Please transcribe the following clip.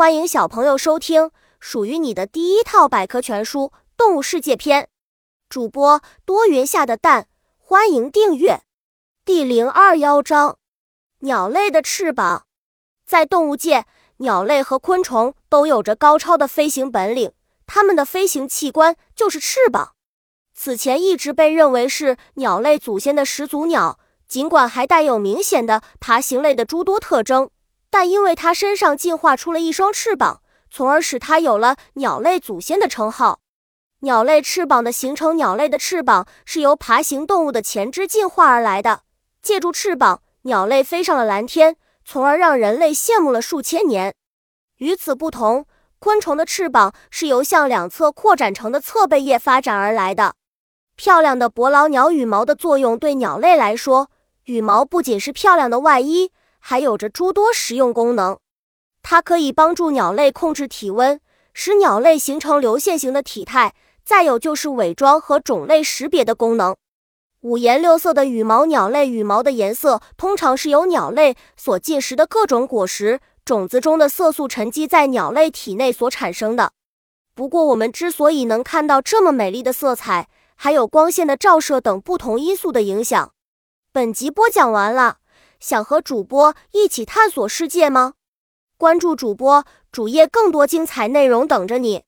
欢迎小朋友收听属于你的第一套百科全书《动物世界》篇。主播多云下的蛋，欢迎订阅。第零二幺章：鸟类的翅膀。在动物界，鸟类和昆虫都有着高超的飞行本领，它们的飞行器官就是翅膀。此前一直被认为是鸟类祖先的始祖鸟，尽管还带有明显的爬行类的诸多特征。但因为它身上进化出了一双翅膀，从而使它有了鸟类祖先的称号。鸟类翅膀的形成，鸟类的翅膀是由爬行动物的前肢进化而来的。借助翅膀，鸟类飞上了蓝天，从而让人类羡慕了数千年。与此不同，昆虫的翅膀是由向两侧扩展成的侧背叶发展而来的。漂亮的伯劳鸟羽毛的作用，对鸟类来说，羽毛不仅是漂亮的外衣。还有着诸多实用功能，它可以帮助鸟类控制体温，使鸟类形成流线型的体态。再有就是伪装和种类识别的功能。五颜六色的羽毛，鸟类羽毛的颜色通常是由鸟类所进食的各种果实、种子中的色素沉积在鸟类体内所产生的。不过，我们之所以能看到这么美丽的色彩，还有光线的照射等不同因素的影响。本集播讲完了。想和主播一起探索世界吗？关注主播主页，更多精彩内容等着你。